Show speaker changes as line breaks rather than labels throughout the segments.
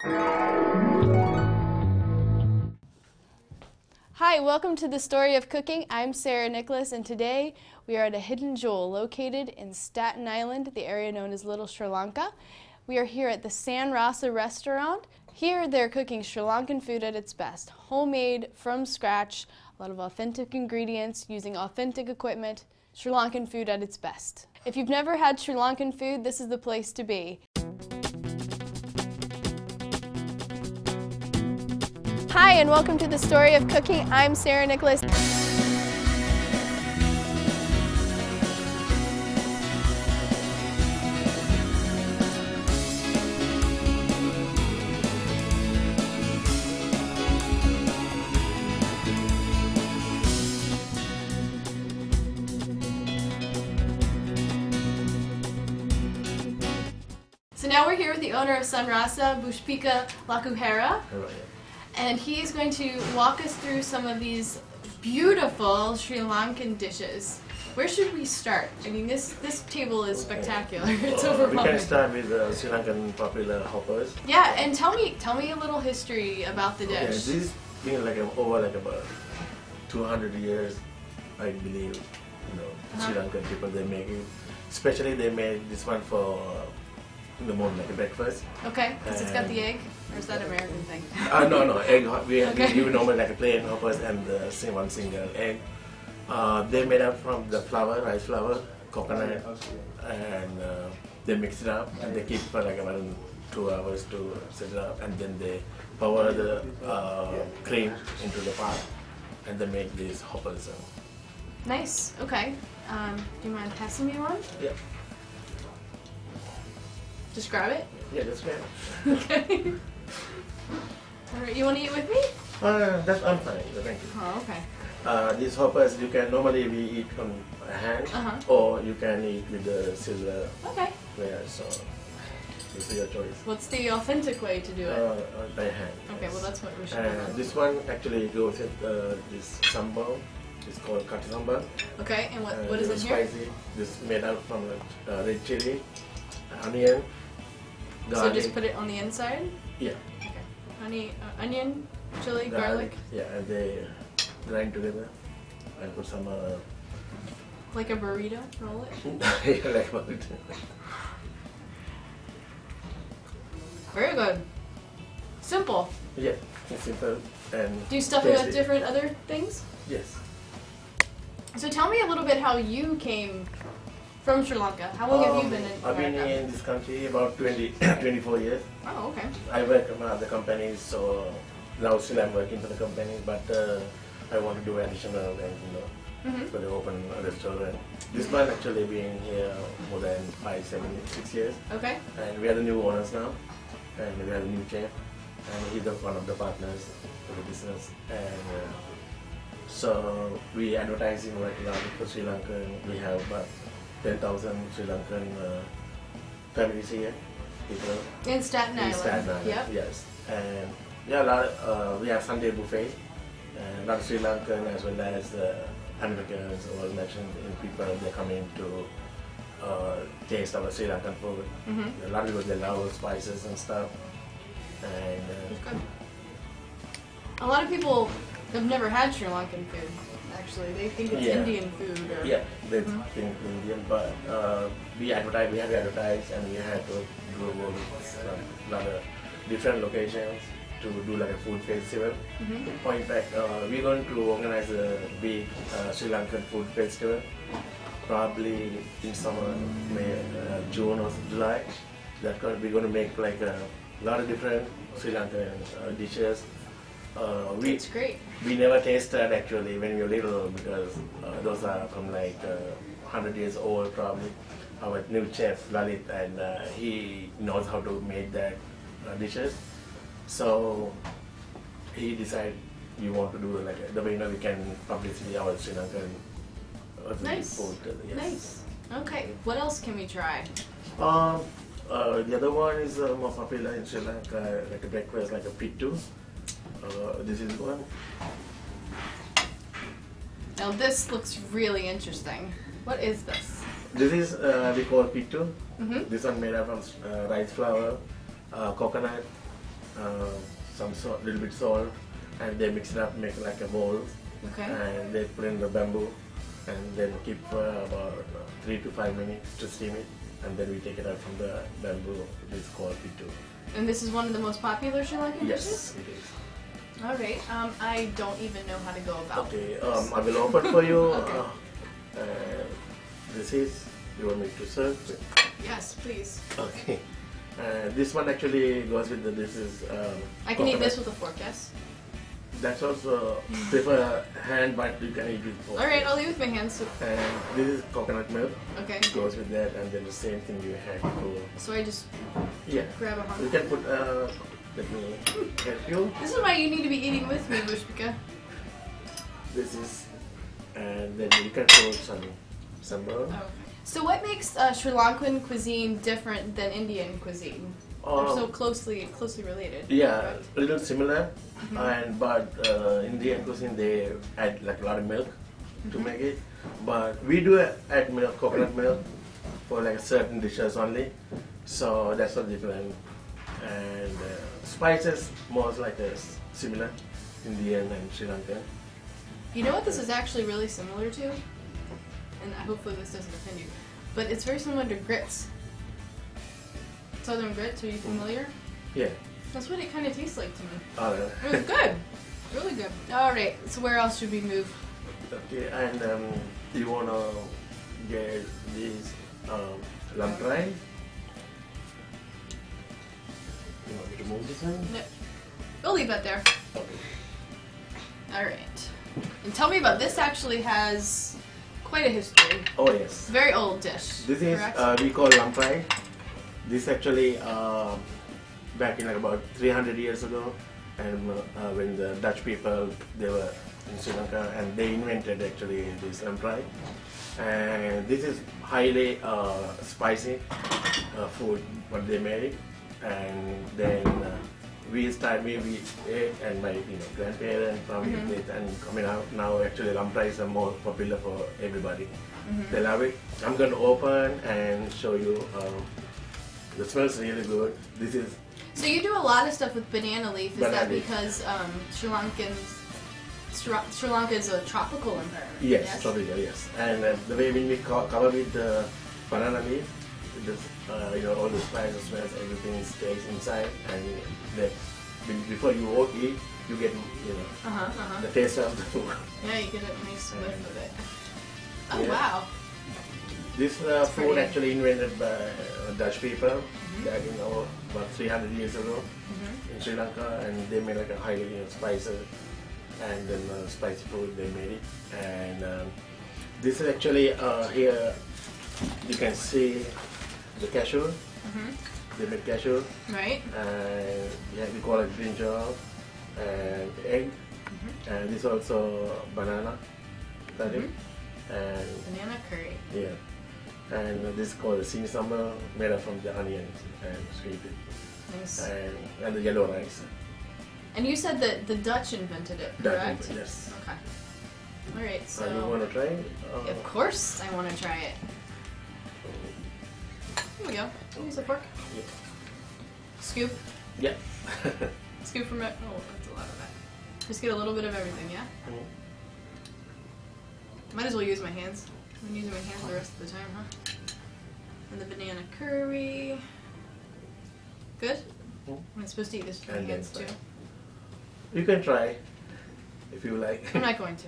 Hi, welcome to the Story of Cooking. I'm Sarah Nicholas, and today we are at a hidden jewel located in Staten Island, the area known as Little Sri Lanka. We are here at the San Rasa restaurant. Here they're cooking Sri Lankan food at its best, homemade from scratch, a lot of authentic ingredients, using authentic equipment, Sri Lankan food at its best. If you've never had Sri Lankan food, this is the place to be. Hi, and welcome to the Story of Cooking. I'm Sarah Nicholas. So now we're here with the owner of Sunrasa, Pushpika Lakuhera, and he's going to walk us through some of these beautiful Sri Lankan dishes. Where should we start? I mean, this this table is spectacular. It's
Uh, we
overwhelming.
can start with uh, Sri Lankan popular hoppers.
Yeah, and tell me tell me a little history about the
Okay,
dish.
this been like over like about 200 years, I believe. You know, Sri
Uh-huh.
Lankan people they make it. Especially they made this one for uh, in the morning like a breakfast.
Okay, because it's got the egg, or is that American thing?
Uh, no, no, egg. We,
Okay.
we give normally like a plain hoppers and the same one single egg. Uh, they made up from the flour, rice flour, coconut, and uh, they mix it up and they keep for like about two hours to set it up, and then they pour the uh, cream into the pot, and they make these hoppers.
Nice. Okay. Um, do you mind passing me one?
yeah,
Just grab it.
yeah, that's right.
Okay. All right. You want to eat with me?
Uh, that's I'm fine. Thank you.
Oh, okay.
Uh, these hoppers you can normally we eat on a hand,
Uh-huh.
or you can eat with the silver
Okay.
Yeah, So this is your choice.
What's the authentic way to do it?
Uh, uh, by hand.
Okay. Well, that's what we should. Do.
this one actually goes with uh, this sambal. It's called kati sambal.
Okay. And what
Uh,
what is it
it's
here?
spicy. This made out from uh, red chili, onion,
So
garlic.
just put it on the inside.
yeah,
Okay. Honey, uh, onion, chili, garlic,
Yeah, and they grind together and put some. Uh,
like a burrito. Roll it.
yeah, like it.
Very good. Simple.
Yeah, it's simple and.
Do you stuff it with different other things?
Yes.
So tell me a little bit how you came from Sri Lanka. How long have you
Um,
been in
I've been in this country about 20, 24 years.
Oh, okay.
I work in other companies, so now still I'm working for the company, but uh, I want to do additional and you know,
hmm
for the open a restaurant. This one actually been here more than five, seven, six years,
Okay.
and we are the new owners now, and we have a new chef, and he's the, one of the partners for the business, and uh, so we advertising right now for Sri Lanka. We have about 10,000 Sri Lankan uh, families here, people.
In Staten Island. In.
Staten Island,
Yep.
yes. And yeah, a lot, uh, we have Sunday buffet, and a lot of Sri Lankan as well as uh, Americans or Mexican people, they come in to uh, taste our Sri Lankan food.
hmm
A lot of people, they love spices and stuff. And uh,
good. A lot of people have never had Sri Lankan food. Actually, they think it's
Yeah.
Indian food. Or,
yeah, they
Mhm.
think Indian, but uh, we advertise, we have advertised, and we had to do a lot of different locations to do like a food festival.
Mhm.
In fact, uh, we're going to organize a big uh, Sri Lankan food festival, probably in summer, May, uh, June or July. That we're going to make like a lot of different Sri Lankan uh, dishes. Uh, we
It's great.
we never tasted actually when we were little because uh, those are from like uh, 100 years old probably. Our new chef Lalit and uh, he knows how to make that uh, dishes. So he decided we want to do like the way you know we can publicity our Sri Lankan uh,
Nice.
food. uh, yes.
Nice. Okay. What else can we try?
Um, uh, the other one is uh, more popular in Sri Lanka, like a breakfast, like a pittu. Uh, this is one.
Now this looks really interesting. What is this?
This is uh, we call pittu.
Mm-hmm.
This one made up of uh, rice flour, uh, coconut, uh, some salt, little bit salt, and they mix it up, make like a bowl,
Okay.
and they put in the bamboo, and then keep for about uh, three to five minutes to steam it, and then we take it out from the bamboo. It's called pittu.
And this is one of the most popular Sri Lankan
Yes,
dishes?
it is.
All right. Um, I don't even know how to go about
Okay, um, I will open for you.
Okay.
uh, uh, this is you want me to serve?
Yes, please.
Okay. Uh, this one actually goes with the. This is. Um,
I can eat this with a fork, yes?
That's also prefer hand, but you can eat with fork.
All right, I'll eat with my hands.
And this is coconut milk.
Okay.
Goes with that, and then the same thing you had before.
So I just
Yeah.
grab a
You can put. Uh, let me help you.
This is why you need to be eating with me, Pushpika.
This is, and then you can put some sambal.
Oh. So what makes uh, Sri Lankan cuisine different than Indian cuisine? They're so
Um,
closely closely related.
Yeah,
correct?
a little similar,
Mm-hmm.
and but uh, Indian cuisine they add like a lot of milk
Mm-hmm.
to make it. But we do add milk, coconut milk, for like certain dishes only. So that's what different. And uh, spices more like a s- similar, Indian and Sri Lankan.
You know what this is actually really similar to? And hopefully this doesn't offend you. But it's very similar to grits. Southern grits, are you familiar?
Yeah.
That's what it kind of tastes like to me.
All
It was good. Really good. All right, so where else should we move?
okay, and um, you wanna get these um, lamprais? You want me to move this one?
No. We'll leave that there.
Okay.
All right. And tell me about this. Actually has quite a history.
Oh yes.
Very old dish.
This is uh, we call lamprais. This actually uh, back in like about 300 years ago, and uh, when the Dutch people they were in Sri Lanka and they invented actually this lamprais. And this is highly uh, spicy uh, food what they made, and then uh, we started we, we ate and my you know grandparents from
Mhm.
it and coming out now actually lamprais is uh, more popular for everybody.
Mhm.
They love it. I'm going to open and show you. Um, the smells really good. This is
So you do a lot of stuff with banana leaf. Is
Banana
that because um, Sri Lankans, Sri, Sri Lanka is a tropical environment?
yes, tropical, yes. And uh, the way we co- cover with the banana leaf, just, uh, you know all the spices, smells, everything stays inside, and when- before you all eat, you get you know
Uh huh. Uh huh.
the taste of the food.
Yeah, you get a nice whiff of it. Oh
Yeah.
wow.
This uh, food
pretty.
actually invented by uh, Dutch people
Mm-hmm.
back in oh, about 300 years ago.
hmm
in Sri Lanka, and they made like a highly you know, spicy and then uh, spicy food. They made it, and um, this is actually uh, here. You can see the cashew.
hmm
They made cashew,
Right.
and yeah, we call it brinjal and egg,
Mhm.
and this also banana curry,
Mhm.
and
Banana curry.
yeah. And this is called the sini sambal, made up from the onions and sweet
Nice.
and, and the yellow rice.
And you said that the Dutch invented it, correct?
invented, yes.
Okay. All right. So.
So you want to try it? Uh,
Of course, I want to try it. We go. Use the fork.
Yeah.
Scoop.
Yeah.
Scoop from it. Oh, that's a lot of that. Just get a little bit of everything, yeah? Might as well use my hands. I'm using my hands the rest of the time, huh? And the banana curry. Good?
Mhm.
I'm supposed to eat this with my hands too.
you can try if you like.
I'm not going to.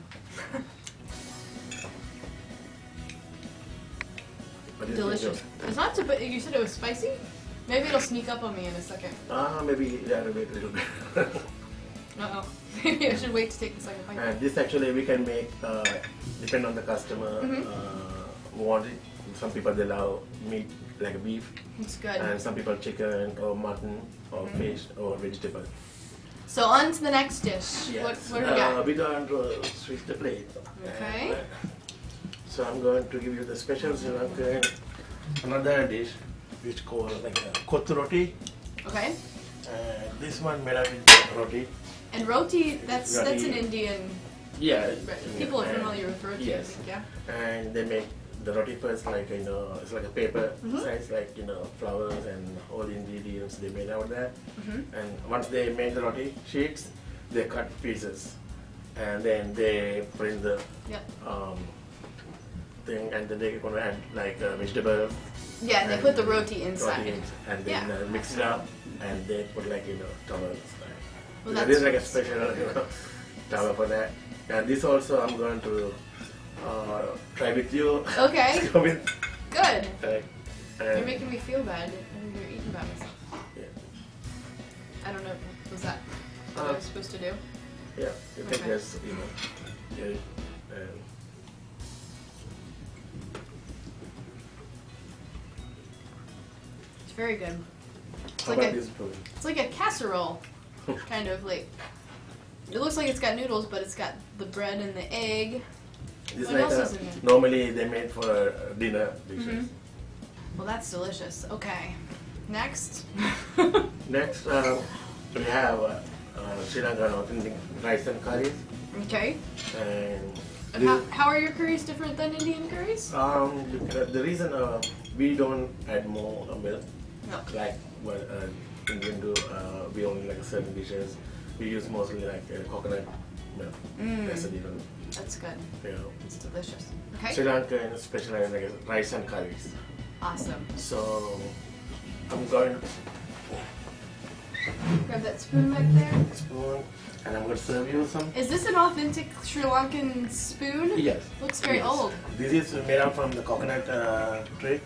Do
Delicious. It's not too, but you said it was spicy? Maybe it'll sneak up on me in a second.
Ah, maybe you have wait a little bit.
Uh oh. Maybe I should wait to take the second bite.
and this actually we can make uh, depend on the customer
Mhm.
uh, want it. Some people they love meat like beef,
It's good.
and some people chicken or mutton or
Mhm.
fish or vegetable.
So on to the next dish.
Yes.
What, what do we
uh,
got?
going to switch the plate.
Okay.
And, so I'm going to give you the special Sri Lankan another dish which called like a kottu roti.
Okay.
Uh, this one made up with roti.
And roti, that's that's an Indian.
Yeah.
People are
and-
familiar with roti,
Yes.
think, yeah.
And they make the roti first, like you know, it's like a paper
Mhm.
size, like you know, flowers and all the ingredients they made out there.
Mhm.
And once they made the roti sheets, they cut pieces, and then they put in the
Yep.
um, thing, and then they gonna add like uh, vegetables.
Yeah, they put the roti inside.
roti in, and then
Yeah.
uh, mix it up, and they put like you know towels. Like,
Well,
there is like a special you know, towel for that. And this also I'm going to uh, try with you.
Okay.
with,
Good.
like,
You're making me feel bad. and You're eating by myself.
yeah,
I don't know. What Was that what I
Uh,
was supposed to do?
yeah, you can
Okay.
just you know it.
Very good. It's like a it's like a casserole, kind of like. It looks like it's got noodles, but it's got the bread and the egg.
This
What
like
else
uh,
is in there?
normally they made for uh, dinner dishes.
Mhm. Well, that's delicious. Okay. Next.
Next, uh, we have uh, uh, Sri Lankan authentic rice and curries,
okay.
and
And how, how are your curries different than Indian curries?
Um, the, the reason uh, we don't add more milk,
Milk.
like what uh, Indian do, uh, we only like certain dishes. We use mostly like uh, coconut milk.
Mm.
That's the difference.
That's good.
You know,
It's delicious.
Sri
Okay.
Lanka specialize like rice and curries.
Awesome.
So I'm going
Grab that spoon back there.
spoon, and I'm going to serve you some.
Is this an authentic Sri Lankan spoon?
Yes.
Looks very
Yes.
old.
This is made up from the coconut uh, tree. This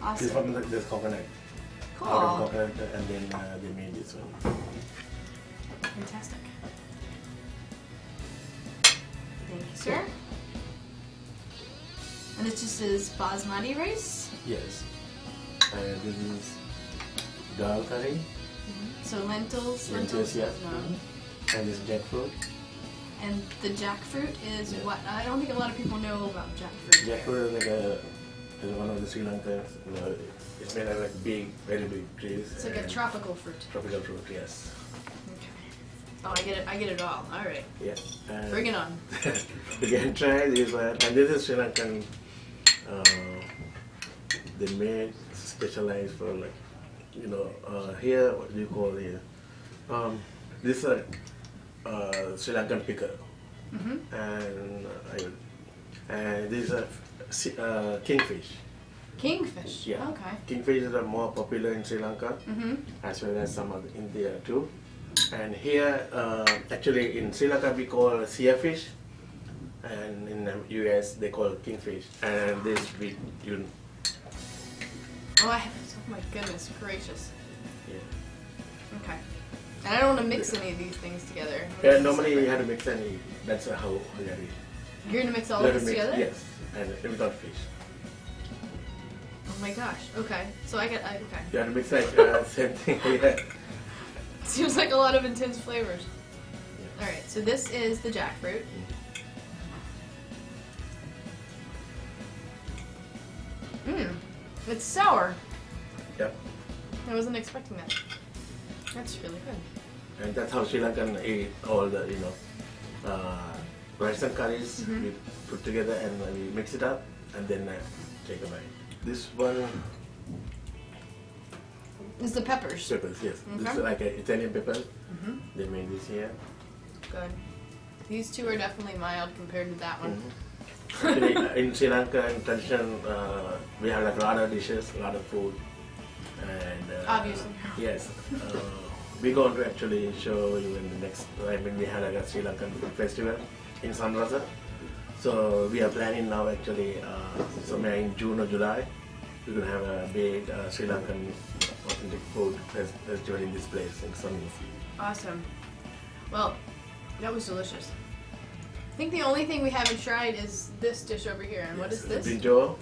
Awesome.
from the, this coconut. Out of
Cool.
and then uh, they made this one.
Fantastic. Thank you, sir. And this just is basmati rice.
Yes. And this is dal curry,
So lentils,
Lentils, yeah.
No.
and this jackfruit.
And the jackfruit is
Yeah.
what? I don't think a lot of people know about jackfruit.
Jackfruit is like a is one of the Sri Lankan. You know, it's made of like big, very big trees.
It's like a tropical fruit.
tropical fruit. Yes.
Okay. Oh, I get it. I get it all. All right.
Yeah. And
Bring it on.
you can try this one, and this is Sri Lankan. Uh, they made specialized for like, you know, uh, here what do you call it? Um, this is a uh, Sri Lankan pickle.
Mhm.
and I, and these are si- uh, kingfish.
Kingfish.
Yeah.
Okay.
Kingfishes are more popular in Sri Lanka
Mhm.
as well as some other India too. And here, uh, actually in Sri Lanka we call sea fish, and in the US they call kingfish. And this we you
Oh, I have. Oh my goodness gracious.
yeah.
Okay. And I don't want to mix any of these things together.
Yeah, normally you have to mix any. That's how you
You're gonna mix all of this together?
Yes, and without fish.
Oh my gosh. Okay. So I get. I, okay.
Have to mix like uh, same thing. yeah.
Seems like a lot of intense flavors. All right. So this is the jackfruit. Mmm. It's sour.
Yep.
I wasn't expecting that. That's really good.
And that's how Sri Lankan eat all the, you know, uh, rice and curries
Mhm.
we put together and we mix it up and then uh, take a bite. This one,
It's the peppers.
peppers, yes. This is like an Italian pepper.
hmm
They made this here.
Good. These two are definitely mild compared to that one.
Mhm. Actually, uh, in Sri Lanka, in tradition, uh, we have like a lot of dishes, a lot of food. And uh,
Obviously.
Yes. Uh, we're going to actually show you in the next, I mean, we have like a Sri Lankan food festival in Sanrasa. So we are planning now actually, uh, somewhere in June or July, we're going to have a big uh, Sri Lankan authentic food fes- festival in this place in Sanrasa.
Awesome. Well, that was delicious. I think the only thing we haven't tried is this dish over here. And what
Yes,
is this?
the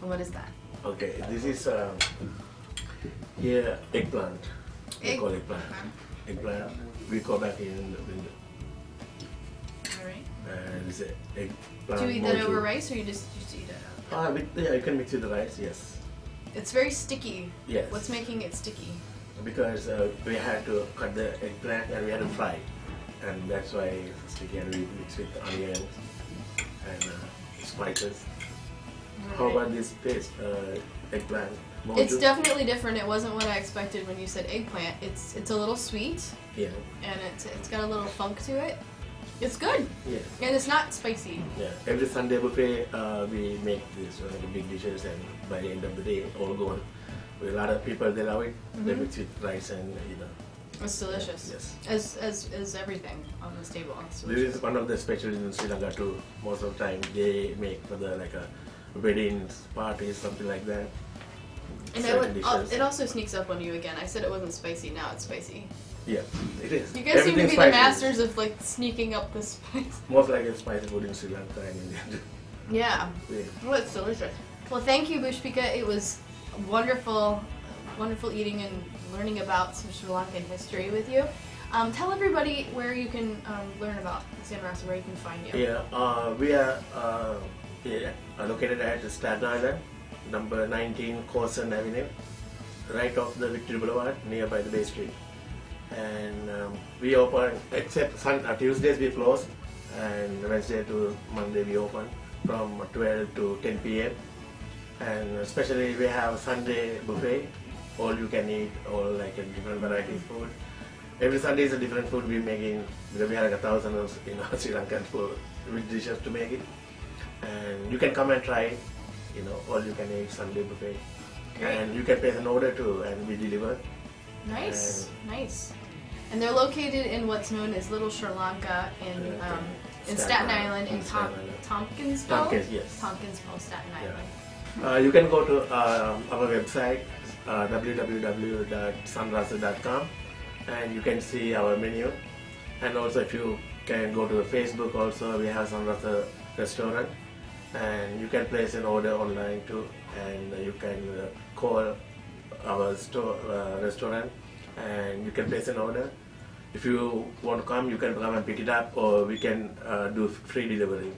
And what is that?
Okay, this is um, here eggplant.
Egg-
call eggplant. Eggplant. We call back in the window.
All right.
And it's a eggplant.
Do you eat that over rice, or you just just eat it?
Ah, with, yeah, you can mix it with the rice. Yes.
It's very sticky.
Yes.
What's making it sticky?
Because uh, we had to cut the eggplant and we had to fry, and that's why it's sticky. And we mix with the onions and uh, spices. How about this paste, uh, eggplant? More
It's definitely different. It wasn't what I expected when you said eggplant. It's it's a little sweet
yeah,
and it's it's got a little funk to it. It's good
yeah,
and it's not spicy.
yeah. Every Sunday buffet, uh, we make this uh, like big dishes, and by the end of the day, all gone. With a lot of people, they love it. They
Mhm.
mix with rice and you know.
It's delicious.
Yes.
As as as everything on this table.
This is one of the specialties in Sri Lanka too. Most of the time, they make for the like a weddings, parties, something like that.
And I would, uh,
dishes.
it also sneaks up on you again. I said it wasn't spicy. Now it's spicy.
Yeah, it is.
You guys seem to
Everything
be the
spicy.
masters of like sneaking up the spice.
Most like a spicy food in Sri Lanka and India.
Yeah.
yeah.
Well, it's delicious. Well, thank you, Pushpika. It was wonderful, wonderful eating and learning about some Sri Lankan history with you. Um, tell everybody where you can um, learn about San Rasa, where you can find you.
Yeah, uh, we are uh, yeah, uh, located at Staten Island, number 19 Corson Avenue, right off the Victory Boulevard, nearby the Bay Street. And um, we open, except sun, uh, Tuesdays we close, and Wednesday to Monday we open from 12 to 10 p.m. And especially we have Sunday buffet, all you can eat, all like a different variety of food. Every Sunday is a different food we making because we have like a thousand of you know Sri Lankan food with dishes to make it, and you can come and try it. You know, all you can eat Sunday buffet,
Great.
and you can place an order too, and we deliver.
Nice, nice. And they're located in what's known as Little Sri Lanka in um, in
Staten
Staten
Island.
In Tom- Tompkinsville.
Tompkins, yes.
Tompkinsville, Staten
Yeah.
Island.
Uh, you can go to um, our website uh, www.sunrasa.com and you can see our menu. And also, if you can go to Facebook, also we have Sunrasa restaurant, and you can place an order online too, and you can uh, call our store uh, restaurant, and you can place an order. If you want to come, you can come and pick it up, or we can uh, do free delivery.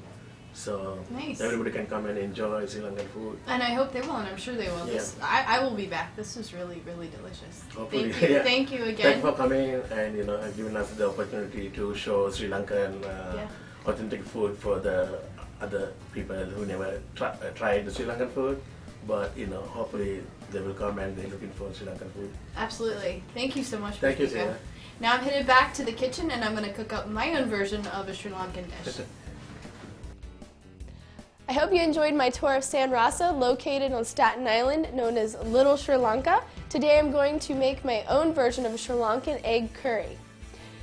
So
Nice.
everybody can come and enjoy Sri Lankan food.
And I hope they will, and I'm sure they will.
Yeah.
This, I, I will be back. This was really, really delicious.
Hopefully,
Thank you,
yeah.
thank you
Thank
again.
you for coming and you know giving us the opportunity to show Sri Lankan uh,
Yeah.
authentic food for the other people who never try, uh, tried the Sri Lankan food. But you know, hopefully they will come and they're looking for Sri Lankan food.
Absolutely. Thank you so much.
Thank you. Sarah.
Now I'm headed back to the kitchen, and I'm going to cook up my own version of a Sri Lankan dish. I hope you enjoyed my tour of San Rasa, located on Staten Island, known as Little Sri Lanka. Today I'm going to make my own version of a Sri Lankan egg curry.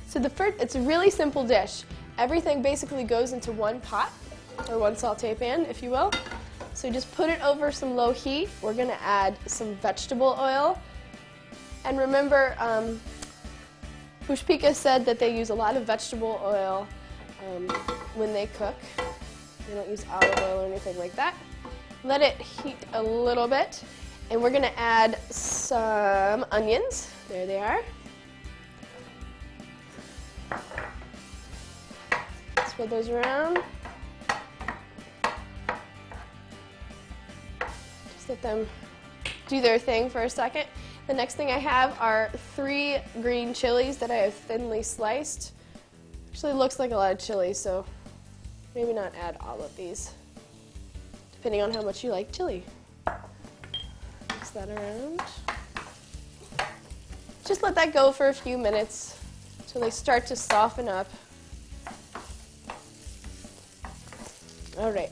So the first, it's a really simple dish. Everything basically goes into one pot, or one saute pan, if you will. So just put it over some low heat. We're gonna add some vegetable oil. And remember, um, Pushpika said that they use a lot of vegetable oil um, when they cook. They don't use olive oil or anything like that. Let it heat a little bit, and we're gonna add some onions. There they are. Spread those around. Just let them do their thing for a second. The next thing I have are three green chilies that I have thinly sliced. Actually looks like a lot of chili, so maybe not add all of these, depending on how much you like chili. Mix that around. Just let that go for a few minutes until they start to soften up. All right.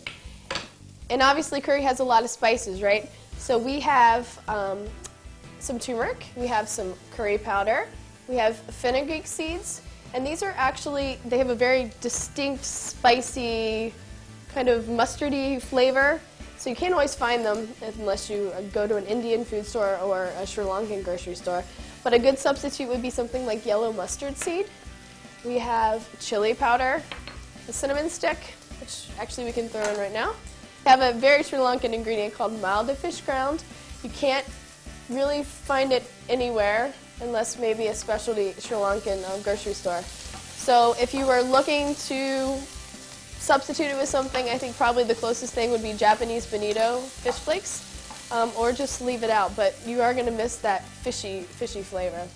And obviously, curry has a lot of spices, right? So we have um, some turmeric, we have some curry powder, we have fenugreek seeds, and these are actually, they have a very distinct, spicy, kind of mustardy flavor. So you can't always find them unless you go to an Indian food store or a Sri Lankan grocery store. But a good substitute would be something like yellow mustard seed. We have chili powder, a cinnamon stick, which actually we can throw in right now. We have a very Sri Lankan ingredient called Maldive fish ground. You can't really find it anywhere unless maybe a specialty Sri Lankan um, grocery store. So if you were looking to substitute it with something, I think probably the closest thing would be Japanese bonito fish flakes, um, or just leave it out. But you are going to miss that fishy, fishy flavor.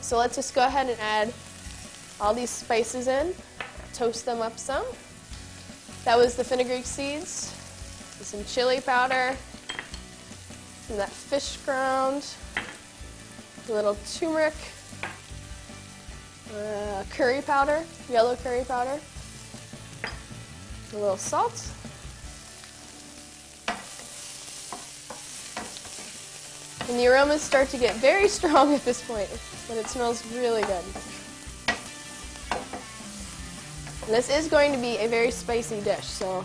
So let's just go ahead and add all these spices in, toast them up some. That was the fenugreek seeds, some chili powder, that fish ground, a little turmeric, uh, curry powder, yellow curry powder, a little salt. And the aromas start to get very strong at this point, but it smells really good. And this is going to be a very spicy dish, so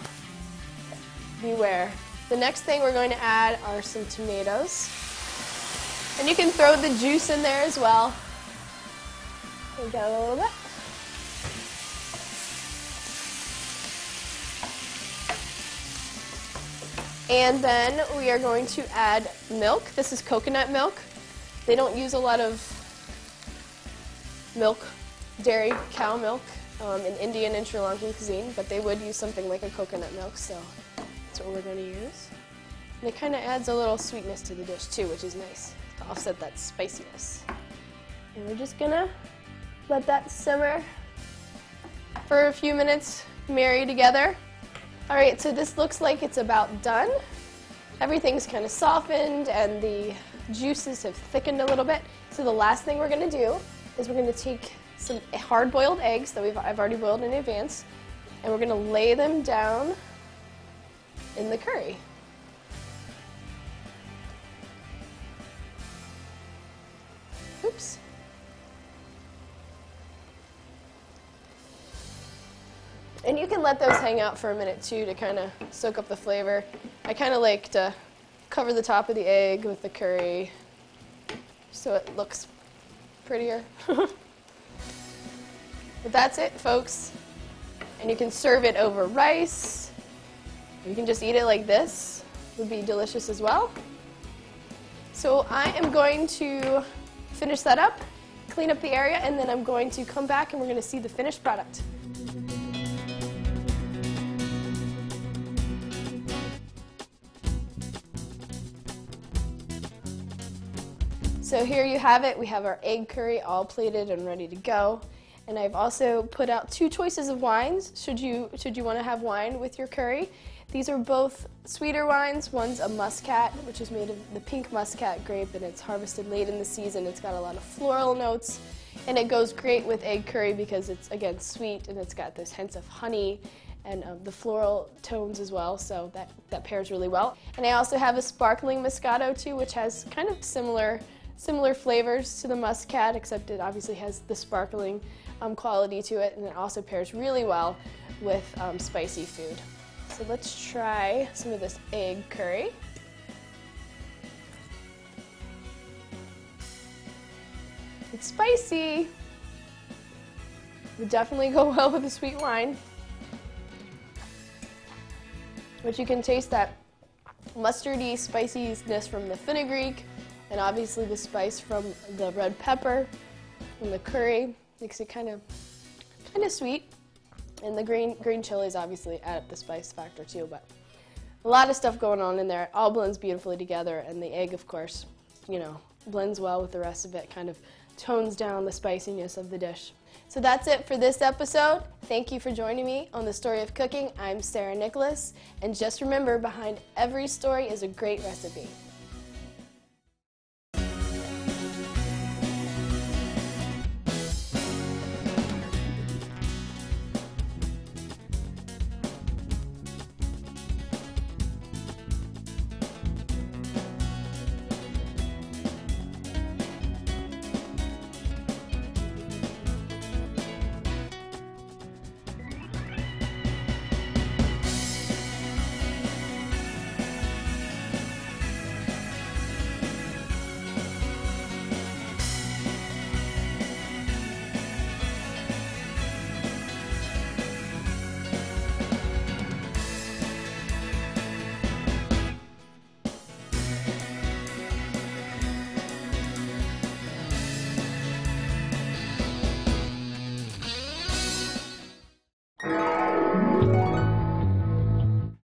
beware. The next thing we're going to add are some tomatoes. And you can throw the juice in there as well. We've got a little bit. And then we are going to add milk. This is coconut milk. They don't use a lot of milk, dairy, cow milk um, in Indian and Sri Lankan cuisine, but they would use something like a coconut milk, so that's what we're going to use. And it kind of adds a little sweetness to the dish too, which is nice to offset that spiciness. And we're just going to let that simmer for a few minutes, marry together. All right, so this looks like it's about done. Everything's kind of softened and the juices have thickened a little bit. So the last thing we're gonna do is we're gonna take some hard-boiled eggs that we've, I've already boiled in advance, and we're gonna lay them down in the curry. Oops. And you can let those hang out for a minute too to kind of soak up the flavor. I kind of like to cover the top of the egg with the curry so it looks prettier. but that's it, folks. And you can serve it over rice. You can just eat it like this. It Would be delicious as well. So I am going to finish that up, clean up the area, and then I'm going to come back and we're going to see the finished product. So here you have it. We have our egg curry all plated and ready to go. And I've also put out two choices of wines should you, should you want to have wine with your curry. These are both sweeter wines. One's a muscat, which is made of the pink muscat grape, and it's harvested late in the season. It's got a lot of floral notes, and it goes great with egg curry because it's, again, sweet, and it's got those hints of honey and um, the floral tones as well, so that, that pairs really well. And I also have a sparkling Moscato too, which has kind of similar similar flavors to the Muscat, except it obviously has the sparkling um, quality to it, and it also pairs really well with um, spicy food. So let's try some of this egg curry. It's spicy. Would definitely go well with a sweet wine. But you can taste that mustardy spiciness from the fenugreek, and obviously the spice from the red pepper and the curry makes it kind of kind of sweet. And the green green chilies obviously add up the spice factor too, but a lot of stuff going on in there. It all blends beautifully together, and the egg, of course, you know, blends well with the rest of it, kind of tones down the spiciness of the dish. So that's it for this episode. Thank you for joining me on the story of cooking. I'm Sarah Nicholas, and just remember behind every story is a great recipe.